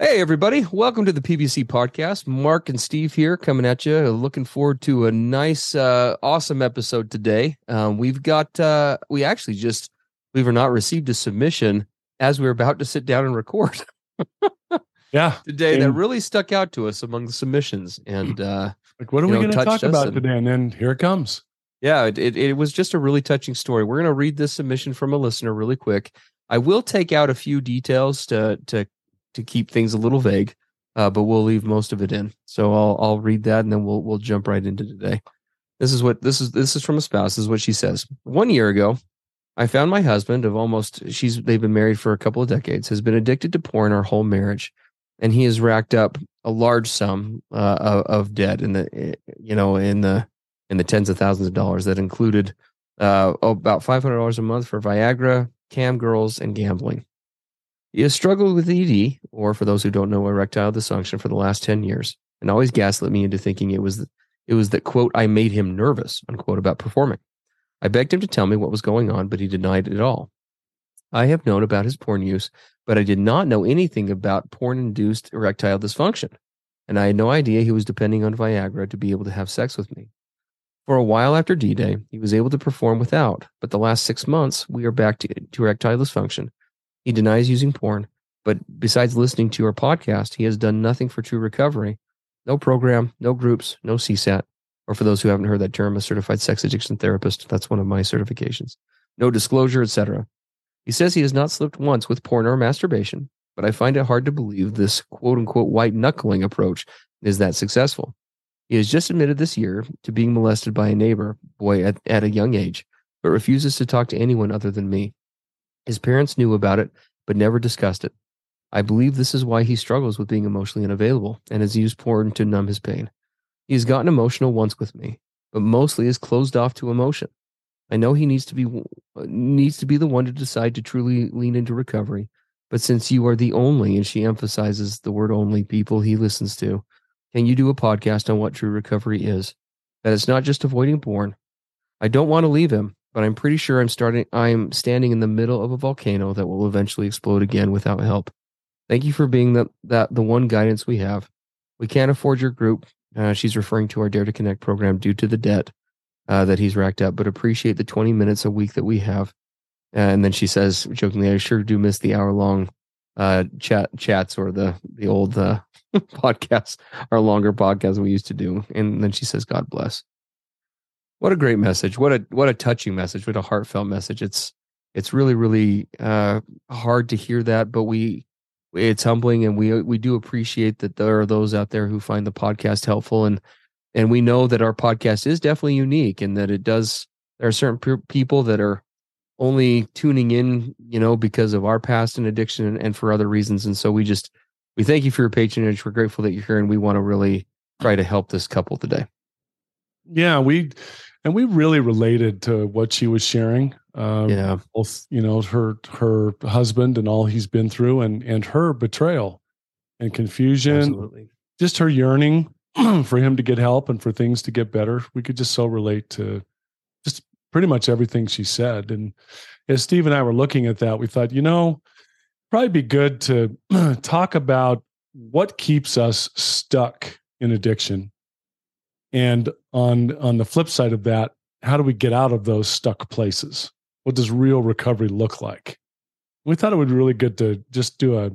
Hey, everybody. Welcome to the PBC podcast. Mark and Steve here coming at you. Looking forward to a nice, uh, awesome episode today. Um, we've got, uh, we actually just, believe it or not, received a submission as we were about to sit down and record. yeah. Today and that really stuck out to us among the submissions. And, uh, like, what are we going to talk about and, today? And then here it comes. Yeah. It, it, it was just a really touching story. We're going to read this submission from a listener really quick. I will take out a few details to, to, to keep things a little vague, uh, but we'll leave most of it in. So I'll I'll read that and then we'll we'll jump right into today. This is what this is this is from a spouse. This is what she says. One year ago, I found my husband of almost she's they've been married for a couple of decades, has been addicted to porn our whole marriage. And he has racked up a large sum uh, of, of debt in the eh, you know in the in the tens of thousands of dollars that included uh, about five hundred dollars a month for Viagra, cam girls, and gambling. He has struggled with ED, or for those who don't know, erectile dysfunction for the last 10 years, and always gaslit me into thinking it was it was that quote I made him nervous unquote about performing. I begged him to tell me what was going on, but he denied it all. I have known about his porn use, but I did not know anything about porn-induced erectile dysfunction, and I had no idea he was depending on Viagra to be able to have sex with me. For a while after D-Day, he was able to perform without, but the last six months we are back to, to erectile dysfunction he denies using porn, but besides listening to our podcast, he has done nothing for true recovery. No program, no groups, no CSAT, or for those who haven't heard that term, a certified sex addiction therapist. That's one of my certifications. No disclosure, etc. He says he has not slipped once with porn or masturbation, but I find it hard to believe this quote unquote white knuckling approach is that successful. He has just admitted this year to being molested by a neighbor boy at, at a young age, but refuses to talk to anyone other than me. His parents knew about it, but never discussed it. I believe this is why he struggles with being emotionally unavailable and has used porn to numb his pain. He has gotten emotional once with me, but mostly is closed off to emotion. I know he needs to be uh, needs to be the one to decide to truly lean into recovery, but since you are the only and she emphasizes the word only people he listens to, can you do a podcast on what true recovery is? That it's not just avoiding porn. I don't want to leave him, but I'm pretty sure I'm starting I'm standing in the middle of a volcano that will eventually explode again without help. Thank you for being the that the one guidance we have. We can't afford your group. Uh, she's referring to our Dare to Connect program due to the debt uh, that he's racked up, but appreciate the 20 minutes a week that we have. and then she says jokingly, "I sure do miss the hour long uh, chat chats or the the old uh, podcasts, our longer podcasts we used to do." And then she says, "God bless." What a great message! What a what a touching message! What a heartfelt message! It's it's really really uh, hard to hear that, but we it's humbling, and we we do appreciate that there are those out there who find the podcast helpful, and and we know that our podcast is definitely unique, and that it does. There are certain pe- people that are only tuning in, you know, because of our past and addiction and for other reasons. And so we just we thank you for your patronage. We're grateful that you're here, and we want to really try to help this couple today. Yeah, we and we really related to what she was sharing. Um, yeah, both you know her her husband and all he's been through, and and her betrayal and confusion. Absolutely. Just her yearning for him to get help and for things to get better. We could just so relate to just pretty much everything she said. And as Steve and I were looking at that, we thought, you know, probably be good to talk about what keeps us stuck in addiction. And on on the flip side of that, how do we get out of those stuck places? What does real recovery look like? We thought it would be really good to just do a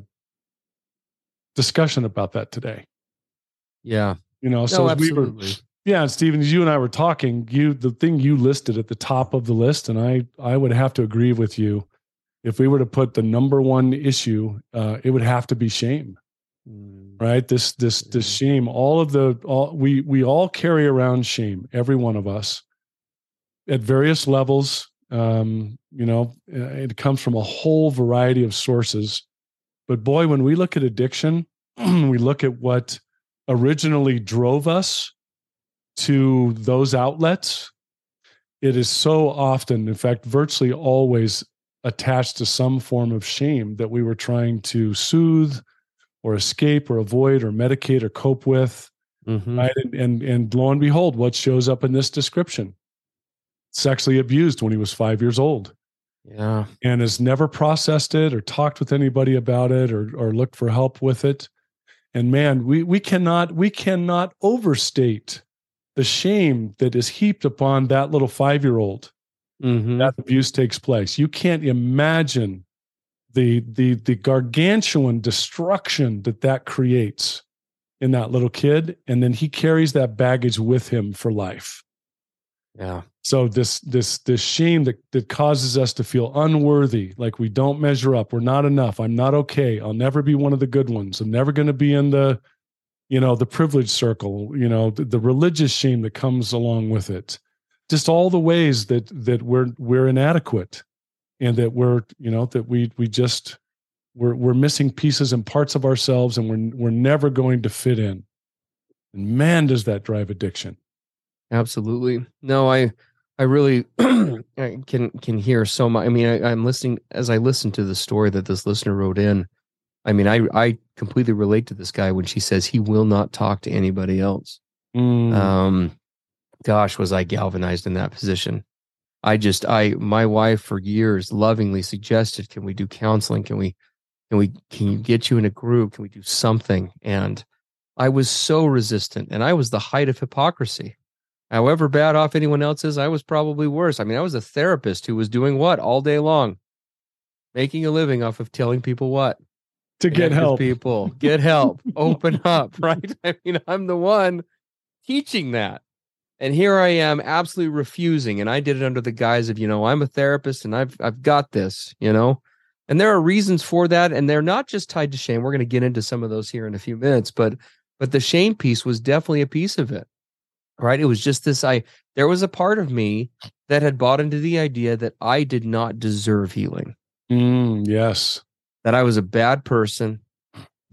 discussion about that today. Yeah. You know, so no, as we were yeah, Stephen, as you and I were talking, you the thing you listed at the top of the list, and I I would have to agree with you. If we were to put the number one issue, uh, it would have to be shame. Mm, Right? This this this shame. All of the all we we all carry around shame, every one of us, at various levels. Um, you know, it comes from a whole variety of sources. But boy, when we look at addiction, we look at what originally drove us to those outlets, it is so often, in fact, virtually always attached to some form of shame that we were trying to soothe or escape or avoid or medicate or cope with. mhm. Right. And, and and lo and behold, what shows up in this description? Sexually abused when he was five years old Yeah. and has never processed it or talked with anybody about it or or looked for help with it. And man, we we cannot we cannot overstate the shame that is heaped upon that little five year old Mhm. that abuse takes place. You can't imagine the the the gargantuan destruction that that creates in that little kid, and then he carries that baggage with him for life. Yeah. So this this this shame that that causes us to feel unworthy, like we don't measure up, we're not enough, I'm not okay, I'll never be one of the good ones, I'm never going to be in the, you know, the privileged circle, you know, the, the religious shame that comes along with it, just all the ways that that we're we're inadequate, and that we're you know that we we just we're we're missing pieces and parts of ourselves, and we're we're never going to fit in, and man, does that drive addiction. Absolutely. No, I I really I can can hear so much. I mean, I, I'm listening as I listen to the story that this listener wrote in. I mean, I I completely relate to this guy when she says he will not talk to anybody else. Mm. Um, gosh, was I galvanized in that position? I just I my wife for years lovingly suggested, can we do counseling? Can we can we can you get you in a group? Can we do something? And I was so resistant, and I was the height of hypocrisy. However bad off anyone else is, I was probably worse. I mean, I was a therapist who was doing what all day long, making a living off of telling people what to get Connect help. people, get help, open up, right? I mean, I'm the one teaching that. And here I am absolutely refusing. And I did it under the guise of, you know, I'm a therapist and I've I've got this, you know. And there are reasons for that. And they're not just tied to shame. We're going to get into some of those here in a few minutes, but but the shame piece was definitely a piece of it. Right. It was just this I there was a part of me that had bought into the idea that I did not deserve healing Mm, yes. that I was a bad person,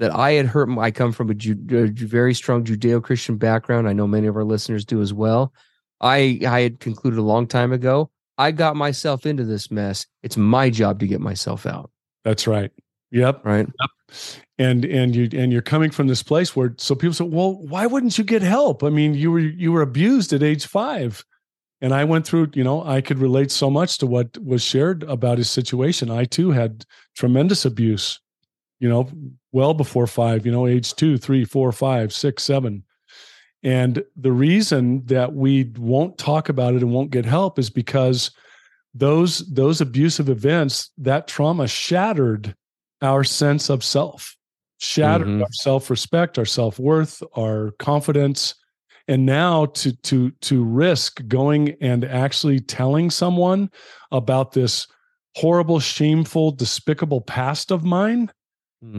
that I had hurt. I come from a, Ju- a very strong Judeo-Christian background. I know many of our listeners do as well. I I had concluded a long time ago. I got myself into this mess. It's my job to get myself out. That's right. Yep. Right. Yep. And and you and you're coming from this place where so people say, well, why wouldn't you get help? I mean, you were you were abused at age five. And I went through, you know, I could relate so much to what was shared about his situation. I too had tremendous abuse, you know, well before five, you know, age two, three, four, five, six, seven. And the reason that we won't talk about it and won't get help is because those those abusive events, that trauma shattered our sense of self, shattered Mhm. our self-respect, our self-worth, our confidence. And now to to to risk going and actually telling someone about this horrible, shameful, despicable past of mine,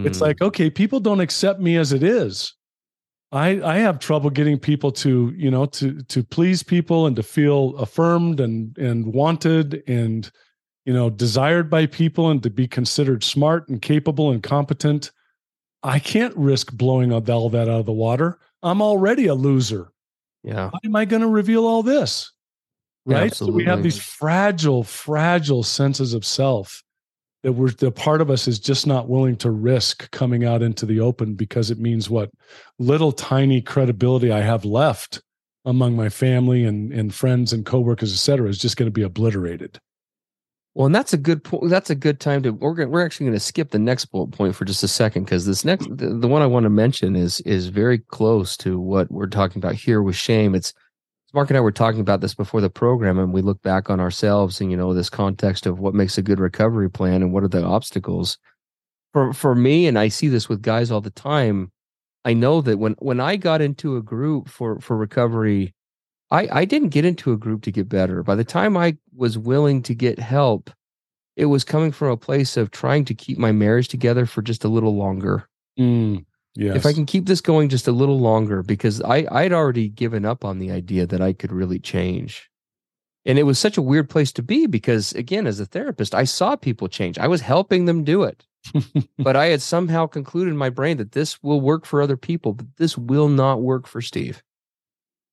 it's Mm, like, okay, people don't accept me as it is. I I have trouble getting people to, you know, to to please people and to feel affirmed and and wanted and you know, desired by people and to be considered smart and capable and competent. I can't risk blowing all that out of the water. I'm already a loser. Yeah. Why am I going to reveal all this? Right. Absolutely. So we have these fragile, fragile senses of self that we're the part of us is just not willing to risk coming out into the open because it means what little tiny credibility I have left among my family and and friends and coworkers, et cetera, is just going to be obliterated. Well, and that's a good point. That's a good time to. We're we're actually going to skip the next bullet point for just a second because this next the, the one I want to mention is is very close to what we're talking about here with shame. It's Mark and I were talking about this before the program, and we look back on ourselves and you know this context of what makes a good recovery plan and what are the obstacles. For for me, and I see this with guys all the time. I know that when when I got into a group for for recovery I, I didn't get into a group to get better. By the time I was willing to get help, it was coming from a place of trying to keep my marriage together for just a little longer. Mm, yes. If I can keep this going just a little longer, because I, I'd already given up on the idea that I could really change. And it was such a weird place to be because, again, as a therapist, I saw people change. I was helping them do it. but I had somehow concluded in my brain that this will work for other people, but this will not work for Steve.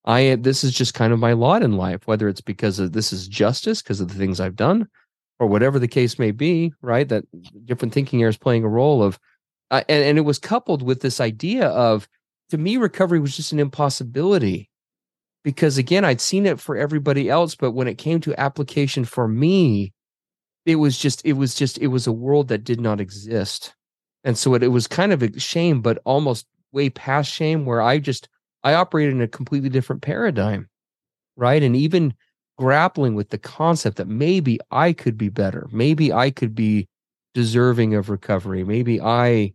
I this is just kind of my lot in life, whether it's because of this is justice because of the things I've done, or whatever the case may be. Right, that different thinking areas playing a role of, uh, and and it was coupled with this idea of to me recovery was just an impossibility because again I'd seen it for everybody else, but when it came to application for me, it was just it was just it was a world that did not exist, and so it, it was kind of a shame, but almost way past shame where I just I operated in a completely different paradigm, right? And even grappling with the concept that maybe I could be better, maybe I could be deserving of recovery, maybe I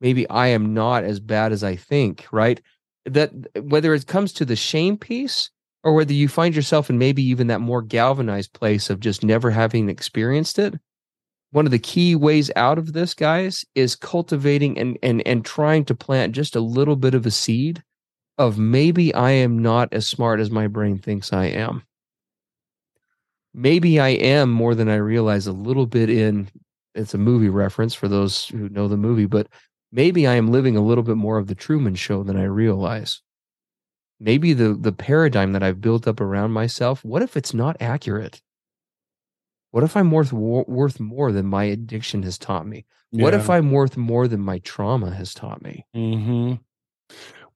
maybe I am not as bad as I think, right? That whether it comes to the shame piece or whether you find yourself in maybe even that more galvanized place of just never having experienced it, one of the key ways out of this guys is cultivating and and and trying to plant just a little bit of a seed of maybe I am not as smart as my brain thinks I am. Maybe I am more than I realize a little bit in it's a movie reference for those who know the movie, but maybe I am living a little bit more of the Truman show than I realize. Maybe the the paradigm that I've built up around myself, what if it's not accurate? What if I'm worth worth more than my addiction has taught me? Yeah. What if I'm worth more than my trauma has taught me? Mm-hmm.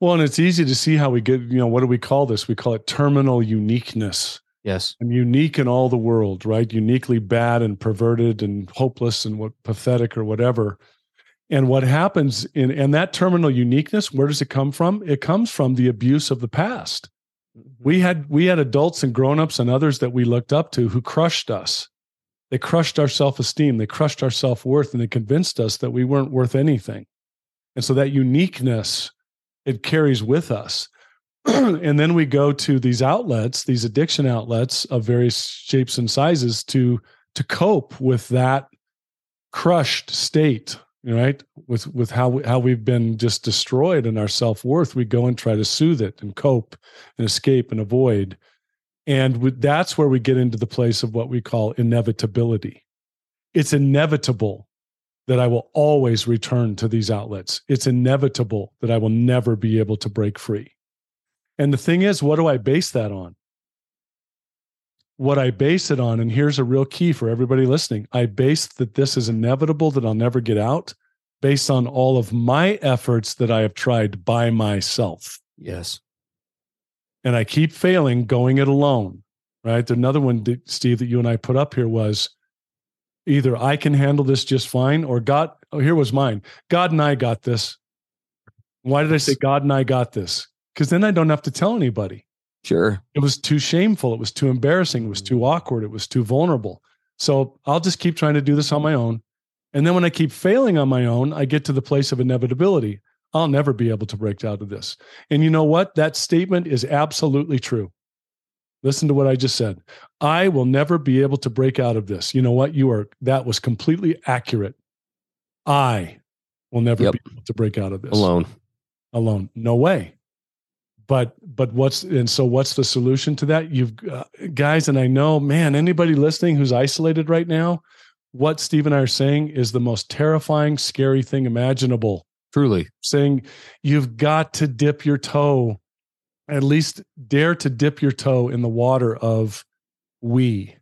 Well, and it's easy to see how we get, you know, what do we call this? We call it terminal uniqueness. Yes. I'm unique in all the world, right? Uniquely bad and perverted and hopeless and what pathetic or whatever. And what happens in and that terminal uniqueness, where does it come from? It comes from the abuse of the past. Mm-hmm. We had we had adults and grown-ups and others that we looked up to who crushed us. They crushed our self-esteem, they crushed our self-worth, and they convinced us that we weren't worth anything. And so that uniqueness it carries with us. and then we go to these outlets, these addiction outlets of various shapes and sizes to to cope with that crushed state, right? With with how we, how we've been just destroyed in our self worth, we go and try to soothe it and cope and escape and avoid, and that's where we get into the place of what we call inevitability. It's inevitable that I will always return to these outlets. It's inevitable that I will never be able to break free. And the thing is, what do I base that on? What I base it on, and here's a real key for everybody listening I base that this is inevitable, that I'll never get out, based on all of my efforts that I have tried by myself. Yes. And I keep failing going it alone, right? Another one, Steve, that you and I put up here was either I can handle this just fine or God, oh, here was mine. God and I got this. Why did I say God and I got this? Because then I don't have to tell anybody. Sure. It was too shameful. It was too embarrassing. It was too mm. awkward. It was too vulnerable. So I'll just keep trying to do this on my own. And then when I keep failing on my own, I get to the place of inevitability. I'll never be able to break out of this. And you know what? That statement is absolutely true. Listen to what I just said. I will never be able to break out of this. You know what? You are, that was completely accurate. I will never yep. be able to break out of this alone. Alone. No way. But but what's and so what's the solution to that? You've uh, guys and i know man anybody listening who's isolated right now what steve and i are saying is the most terrifying scary thing imaginable. Truly. Saying you've got to dip your toe at least dare to dip your toe in the water of we.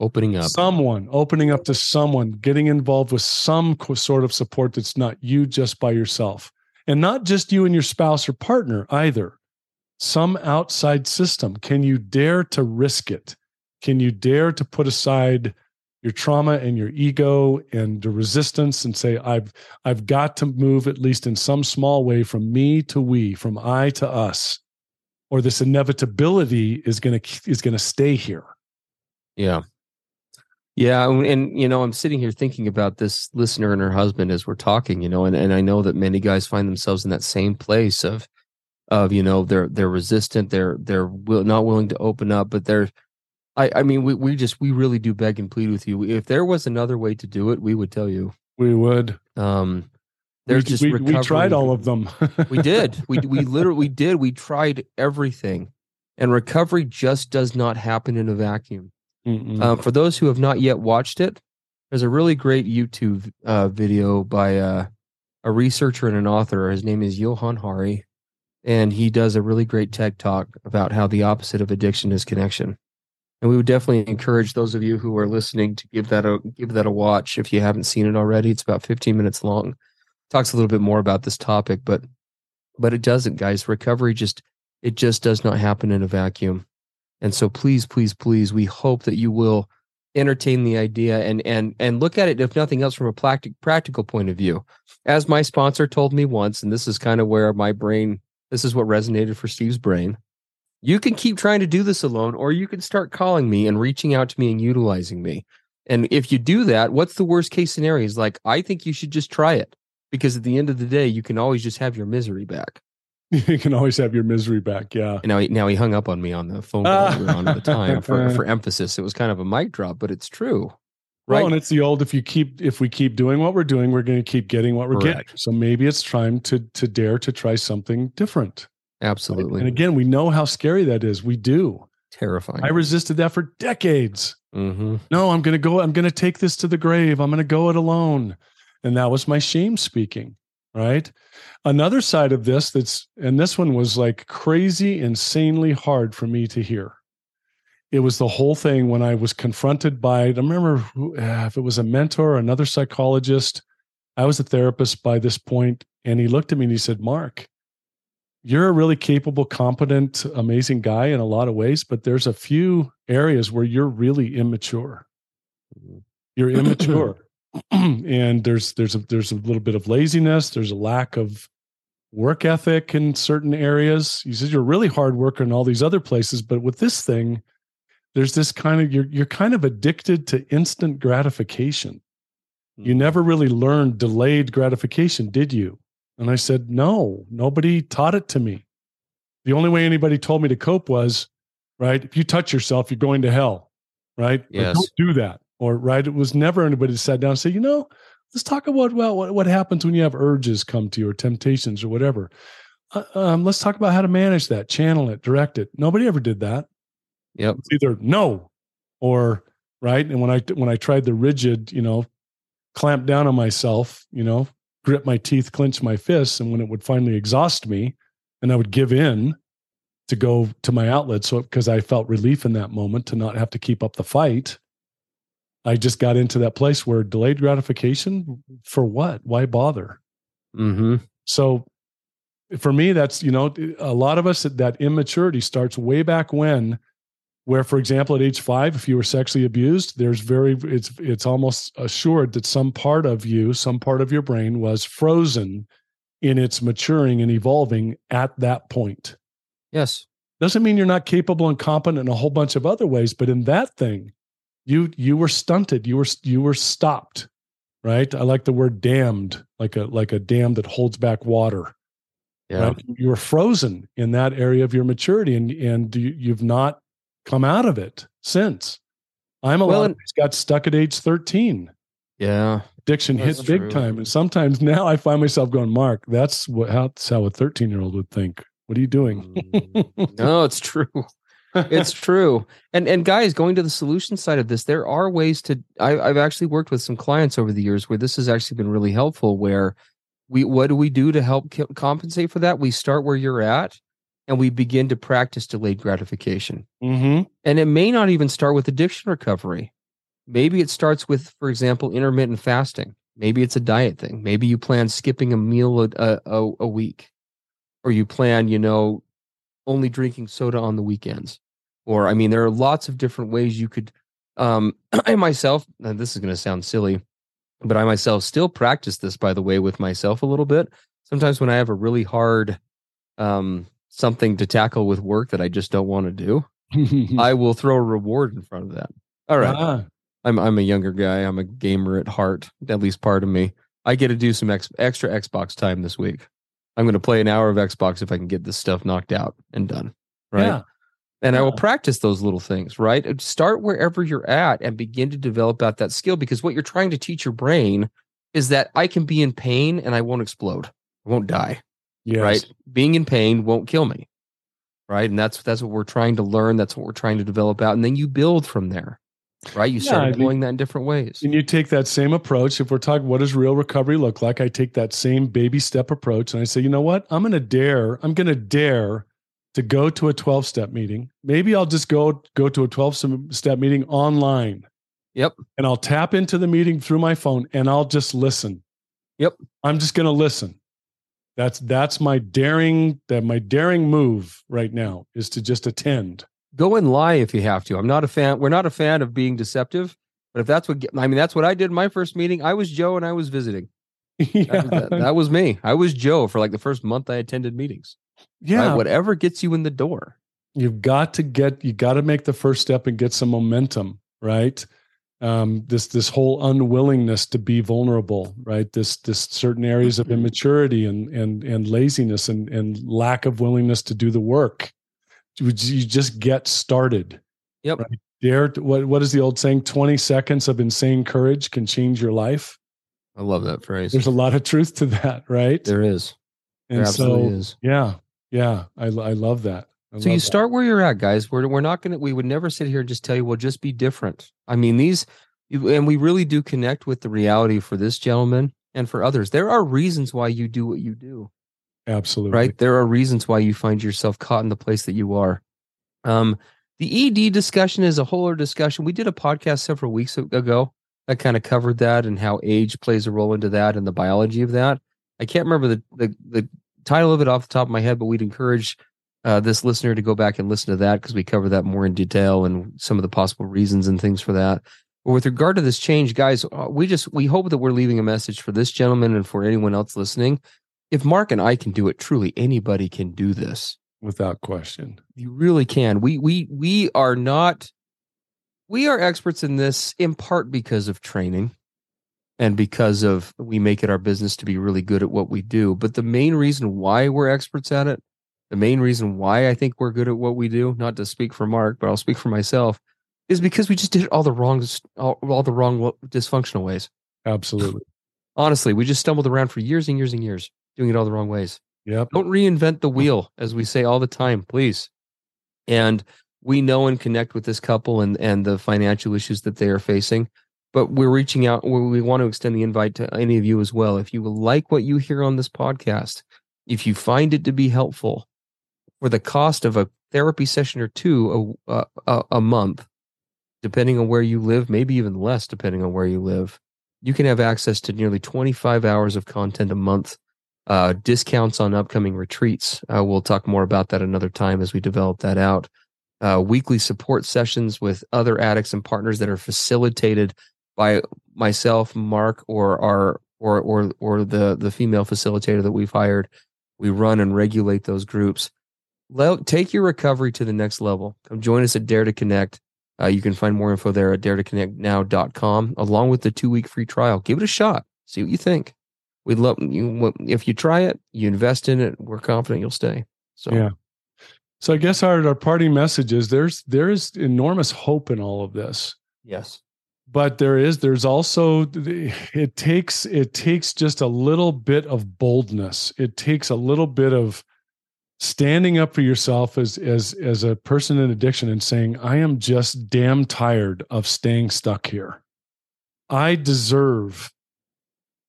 Opening up. Someone opening up to someone getting involved with some sort of support that's not you just by yourself. And not just you and your spouse or partner either some outside system. Can you dare to risk it? Can you dare to put aside your trauma and your ego and the resistance and say i've i've got to move at least in some small way from me to we from i to us or this inevitability is to is to stay here yeah. Yeah, and, you know, I'm sitting here thinking about this listener and her husband as we're talking, you know, and, and I know that many guys find themselves in that same place of of you know they're they're resistant, they're they're will, not willing to open up, but they're I I mean we we just we really do beg and plead with you. If there was another way to do it, we would tell you. We would. Um there's we, just we, we tried all of them. we did. We we literally we did. We tried everything. And recovery just does not happen in a vacuum. Uh, for those who have not yet watched it, there's a really great YouTube uh, video by uh, a researcher and an author. His name is Johann Hari, and he does a really great TED talk about how the opposite of addiction is connection. And we would definitely encourage those of you who are listening to give that a give that a watch if you haven't seen it already. It's about 15 minutes long. Talks a little bit more about this topic, but but it doesn't, guys. Recovery just it just does not happen in a vacuum. And so please, please, please, we hope that you will entertain the idea and and and look at it if nothing else from a practic, practical point of view. As my sponsor told me once, and this is kind of where my brain this is what resonated for Steve's brain. You can keep trying to do this alone or you can start calling me and reaching out to me and utilizing me. And if you do that, what's the worst case scenario? Is like I think you should just try it because at the end of the day, you can always just have your misery back. you can always have your misery back. Yeah. And now he now he hung up on me on the phone call we were on at the time for, for emphasis. It was kind of a mic drop, but it's true. Right. Well, and it's the old if you keep if we keep doing what we're doing, we're going to keep getting what we're Correct. getting. So maybe it's time to to dare to try something different. Absolutely. And again, we know how scary that is. We do. Terrifying. I resisted that for decades. Mm-hmm. No, I'm going to go. I'm going to take this to the grave. I'm going to go it alone. And that was my shame speaking right? Another side of this that's, and this one was like crazy, insanely hard for me to hear. It was the whole thing when I was confronted by, I remember who, uh, if it was a mentor or another psychologist. I was a therapist by this point, and he looked at me and he said, Mark, you're a really capable, competent, amazing guy in a lot of ways, but there's a few areas where you're really immature. Mm-hmm. You're immature. and there's there's a there's a little bit of laziness there's a lack of work ethic in certain areas you said you're a really hard worker in all these other places but with this thing there's this kind of you're you're kind of addicted to instant gratification. You hmm. never really learned delayed gratification did you? And i said no nobody taught it to me. The only way anybody told me to cope was right if you touch yourself you're going to hell right? Yes. don't do that. Or right it was never anybody sat down and said you know let's talk about well what, what happens when you have urges come to you or temptations or whatever. Uh, um, let's talk about how to manage that channel it direct it. Nobody ever did that yep it's either no or right and when i when i tried the rigid you know clamp down on myself you know grip my teeth clench my fists and when it would finally exhaust me and i would give in to go to my outlet so because i felt relief in that moment to not have to keep up the fight I just got into that place where delayed gratification for what? Why bother? Mm-hmm. So for me, that's, you know, a lot of us that immaturity starts way back when, where, for example, at age five, if you were sexually abused, there's very, it's, it's almost assured that some part of you, some part of your brain was frozen in its maturing and evolving at that point. Yes. Doesn't mean you're not capable and competent in a whole bunch of other ways, but in that thing, you you were stunted you were you were stopped right i like the word dammed like a like a dam that holds back water yeah right? you were frozen in that area of your maturity and and you, you've not come out of it since i'm a well, lot of got stuck at age 13 yeah addiction that's hit big true. time and sometimes now i find myself going mark that's what how, that's how a 13 year old would think What are you doing? Mm. no, it's true. It's true. And and guys, going to the solution side of this, there are ways to. I, I've actually worked with some clients over the years where this has actually been really helpful. Where we what do we do to help compensate for that? We start where you're at, and we begin to practice delayed gratification. Mm-hmm. And it may not even start with addiction recovery. Maybe it starts with, for example, intermittent fasting. Maybe it's a diet thing. Maybe you plan skipping a meal a, a, a week, or you plan, you know, only drinking soda on the weekends. Or, I mean, there are lots of different ways you could. Um, I myself, and this is going to sound silly, but I myself still practice this, by the way, with myself a little bit. Sometimes when I have a really hard um, something to tackle with work that I just don't want to do, I will throw a reward in front of that. All right. Ah. I'm I'm a younger guy. I'm a gamer at heart, at least part of me. I get to do some ex- extra Xbox time this week. I'm going to play an hour of Xbox if I can get this stuff knocked out and done. Right. Yeah. And yeah. I will practice those little things, right? Start wherever you're at and begin to develop out that skill because what you're trying to teach your brain is that I can be in pain and I won't explode. I won't die. Yes. Right. Being in pain won't kill me. Right. And that's that's what we're trying to learn. That's what we're trying to develop out. And then you build from there right? You start yeah, employing that in different ways. And you take that same approach. If we're talking, what does real recovery look like? I take that same baby step approach and I say, you know what? I'm going to dare, I'm going to dare to go to a 12 step meeting. Maybe I'll just go, go to a 12 step meeting online. Yep. And I'll tap into the meeting through my phone and I'll just listen. Yep. I'm just going to listen. That's, that's my daring, that my daring move right now is to just attend go and lie if you have to. I'm not a fan. We're not a fan of being deceptive, but if that's what I mean, that's what I did in my first meeting. I was Joe and I was visiting. yeah. that, that, that, was me. I was Joe for like the first month I attended meetings. Yeah, whatever gets you in the door. You've got to get. You got to make the first step and get some momentum. Right. Um, this this whole unwillingness to be vulnerable, right? This this certain areas of mm-hmm. immaturity and and and laziness and and lack of willingness to do the work you just get started. Yep. Right? Dare. What What is the old saying? Twenty seconds of insane courage can change your life. I love that phrase. There's a lot of truth to that, right? There is. And there so, is. Yeah, yeah, I I love that. I so you start where you're at, guys. We're we're not gonna. We would never sit here and just tell you, well, just be different. I mean, these, and we really do connect with the reality for this gentleman and for others. There are reasons why you do what you do. Absolutely. Right. There are reasons why you find yourself caught in the place that you are. Um, the ED discussion is a whole other discussion. We did a podcast several weeks ago that kind of covered that and how age plays a role into that and the biology of that. I can't remember the the, the title of it off the top of my head, but we'd encourage uh, this listener to go back and listen to that because we cover that more in detail and some of the possible reasons and things for that. But with regard to this change, guys, uh, we just we hope that we're leaving a message for this gentleman and for anyone else listening if Mark and I can do it, truly anybody can do this. Without question. You really can. We we we are not we are experts in this in part because of training and because of we make it our business to be really good at what we do. But the main reason why we're experts at it, the main reason why I think we're good at what we do, not to speak for Mark, but I'll speak for myself, is because we just did it all the wrong all, all the wrong dysfunctional ways. Absolutely. Honestly, we just stumbled around for years and years and years doing it all the wrong ways. Yep. Don't reinvent the wheel, as we say all the time, please. And we know and connect with this couple and and the financial issues that they are facing. But we're reaching out. We want to extend the invite to any of you as well. If you like what you hear on this podcast, if you find it to be helpful, for the cost of a therapy session or two a, a, a month, depending on where you live, maybe even less depending on where you live, you can have access to nearly 25 hours of content a month uh, discounts on upcoming retreats. Uh, we'll talk more about that another time as we develop that out. Uh, weekly support sessions with other addicts and partners that are facilitated by myself, Mark, or our or or or the the female facilitator that we've hired. We run and regulate those groups. Let, take your recovery to the next level. Come join us at Dare to Connect. Uh, you can find more info there at daretoconnectnow.com along with the two week free trial. Give it a shot. See what you think we'd love you if you try it, you invest in it. We're confident you'll stay. So yeah. So I guess our our party message is there's there is enormous hope in all of this. Yes. But there is there's also it takes it takes just a little bit of boldness. It takes a little bit of standing up for yourself as as as a person in addiction and saying i am just damn tired of staying stuck here. I deserve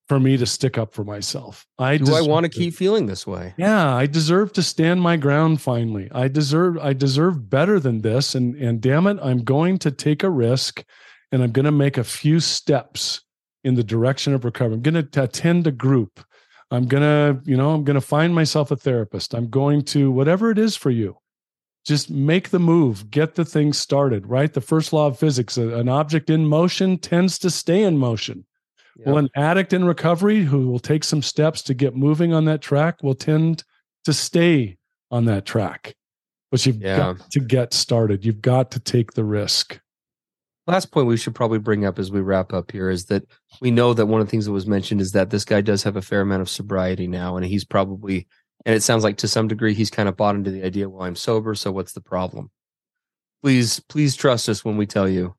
for me to stick up for myself. I do i want to keep feeling this way? Yeah i deserve to stand my ground finally. I deserve i deserve better than this and and damn it i'm going to take a risk and i'm going to make a few steps in the direction of recovery. I'm going to attend a group I'm going to, you know, I'm going to find myself a therapist. I'm going to, whatever it is for you, just make the move, get the thing started, right? The first law of physics an object in motion tends to stay in motion. Yep. Well, an addict in recovery who will take some steps to get moving on that track will tend to stay on that track. But you've yeah. got to get started. You've got to take the risk last point we should probably bring up as we wrap up here is that we know that one of the things that was mentioned is that this guy does have a fair amount of sobriety now and he's probably and it sounds like to some degree he's kind of bought into the idea well i'm sober so what's the problem? Please please trust us when we tell you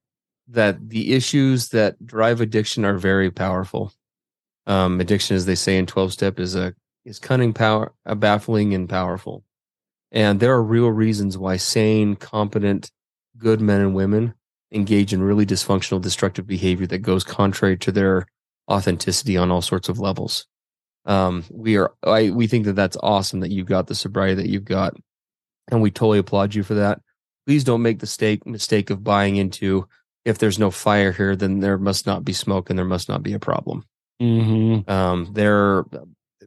that the issues that drive addiction are very powerful. Um, addiction as they say in 12 step is a is cunning power a baffling and powerful. And there are real reasons why sane competent good men and women engage in really dysfunctional, destructive behavior that goes contrary to their authenticity on all sorts of levels. Um, we are, I, we think that that's awesome that you've got the sobriety that you've got, and we totally applaud you for that. Please don't make the mistake mistake of buying into if there's no fire here, then there must not be smoke and there must not be a problem. Mm-hmm. Um, there,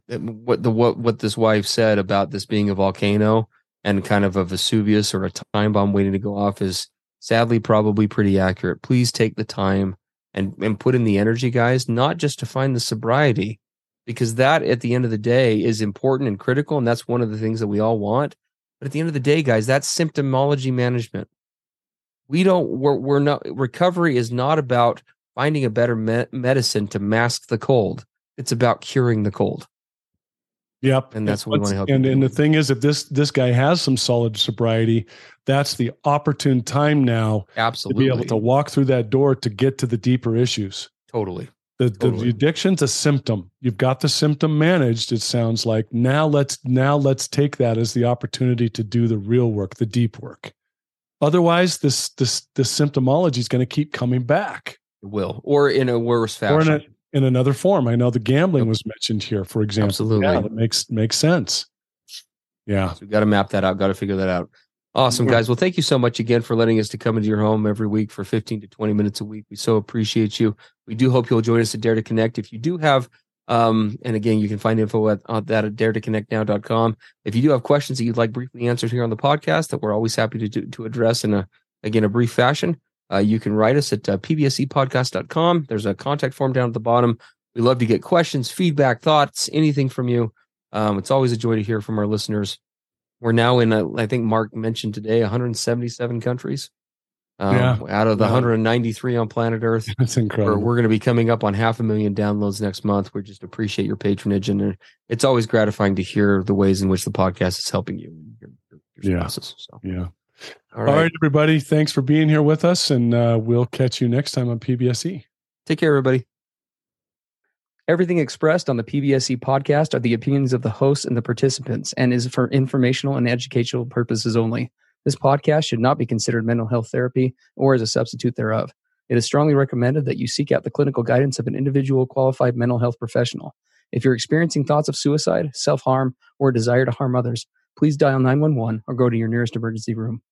what the what what this wife said about this being a volcano and kind of a Vesuvius or a time bomb waiting to go off is sadly probably pretty accurate. Please take the time and, and put in the energy, guys, not just to find the sobriety, because that at the end of the day is important and critical. And that's one of the things that we all want. But at the end of the day, guys, that's symptomology management. We don't, we're, we're not, recovery is not about finding a better me- medicine to mask the cold. It's about curing the cold. Yep. And that's what we want to help. And, and the thing is, if this this guy has some solid sobriety, that's the opportune time now absolutely to be able to walk through that door to get to the deeper issues. Totally. The, totally. the addiction's a symptom. You've got the symptom managed. It sounds like now let's now let's take that as the opportunity to do the real work, the deep work. Otherwise, this this this symptomology is going to keep coming back. It will, or in a worse fashion. In another form. I know the gambling was mentioned here, for example. Absolutely. Yeah, that makes makes sense. Yeah. So we got to map that out, got to figure that out. Awesome, guys. Well, thank you so much again for letting us to come into your home every week for 15 to 20 minutes a week. We so appreciate you. We do hope you'll join us at Dare to Connect. If you do have, um, and again, you can find info at, at that at dare to connect now.com. If you do have questions that you'd like briefly answered here on the podcast that we're always happy to do, to address in a, again, a brief fashion, uh, you can write us at uh, pbsepodcast.com. There's a contact form down at the bottom. We love to get questions, feedback, thoughts, anything from you. Um, it's always a joy to hear from our listeners. We're now in, a, I think Mark mentioned today, 177 countries. Um, yeah. Out of the 193 on planet Earth. That's incredible. We're, we're going to be coming up on half a million downloads next month. We just appreciate your patronage. And it's always gratifying to hear the ways in which the podcast is helping you. Your, your yeah. Process, so. Yeah. All right. All right, everybody. Thanks for being here with us. And uh, we'll catch you next time on PBSE. Take care, everybody. Everything expressed on the PBSE podcast are the opinions of the hosts and the participants and is for informational and educational purposes only. This podcast should not be considered mental health therapy or as a substitute thereof. It is strongly recommended that you seek out the clinical guidance of an individual qualified mental health professional. If you're experiencing thoughts of suicide, self harm, or a desire to harm others, please dial 911 or go to your nearest emergency room.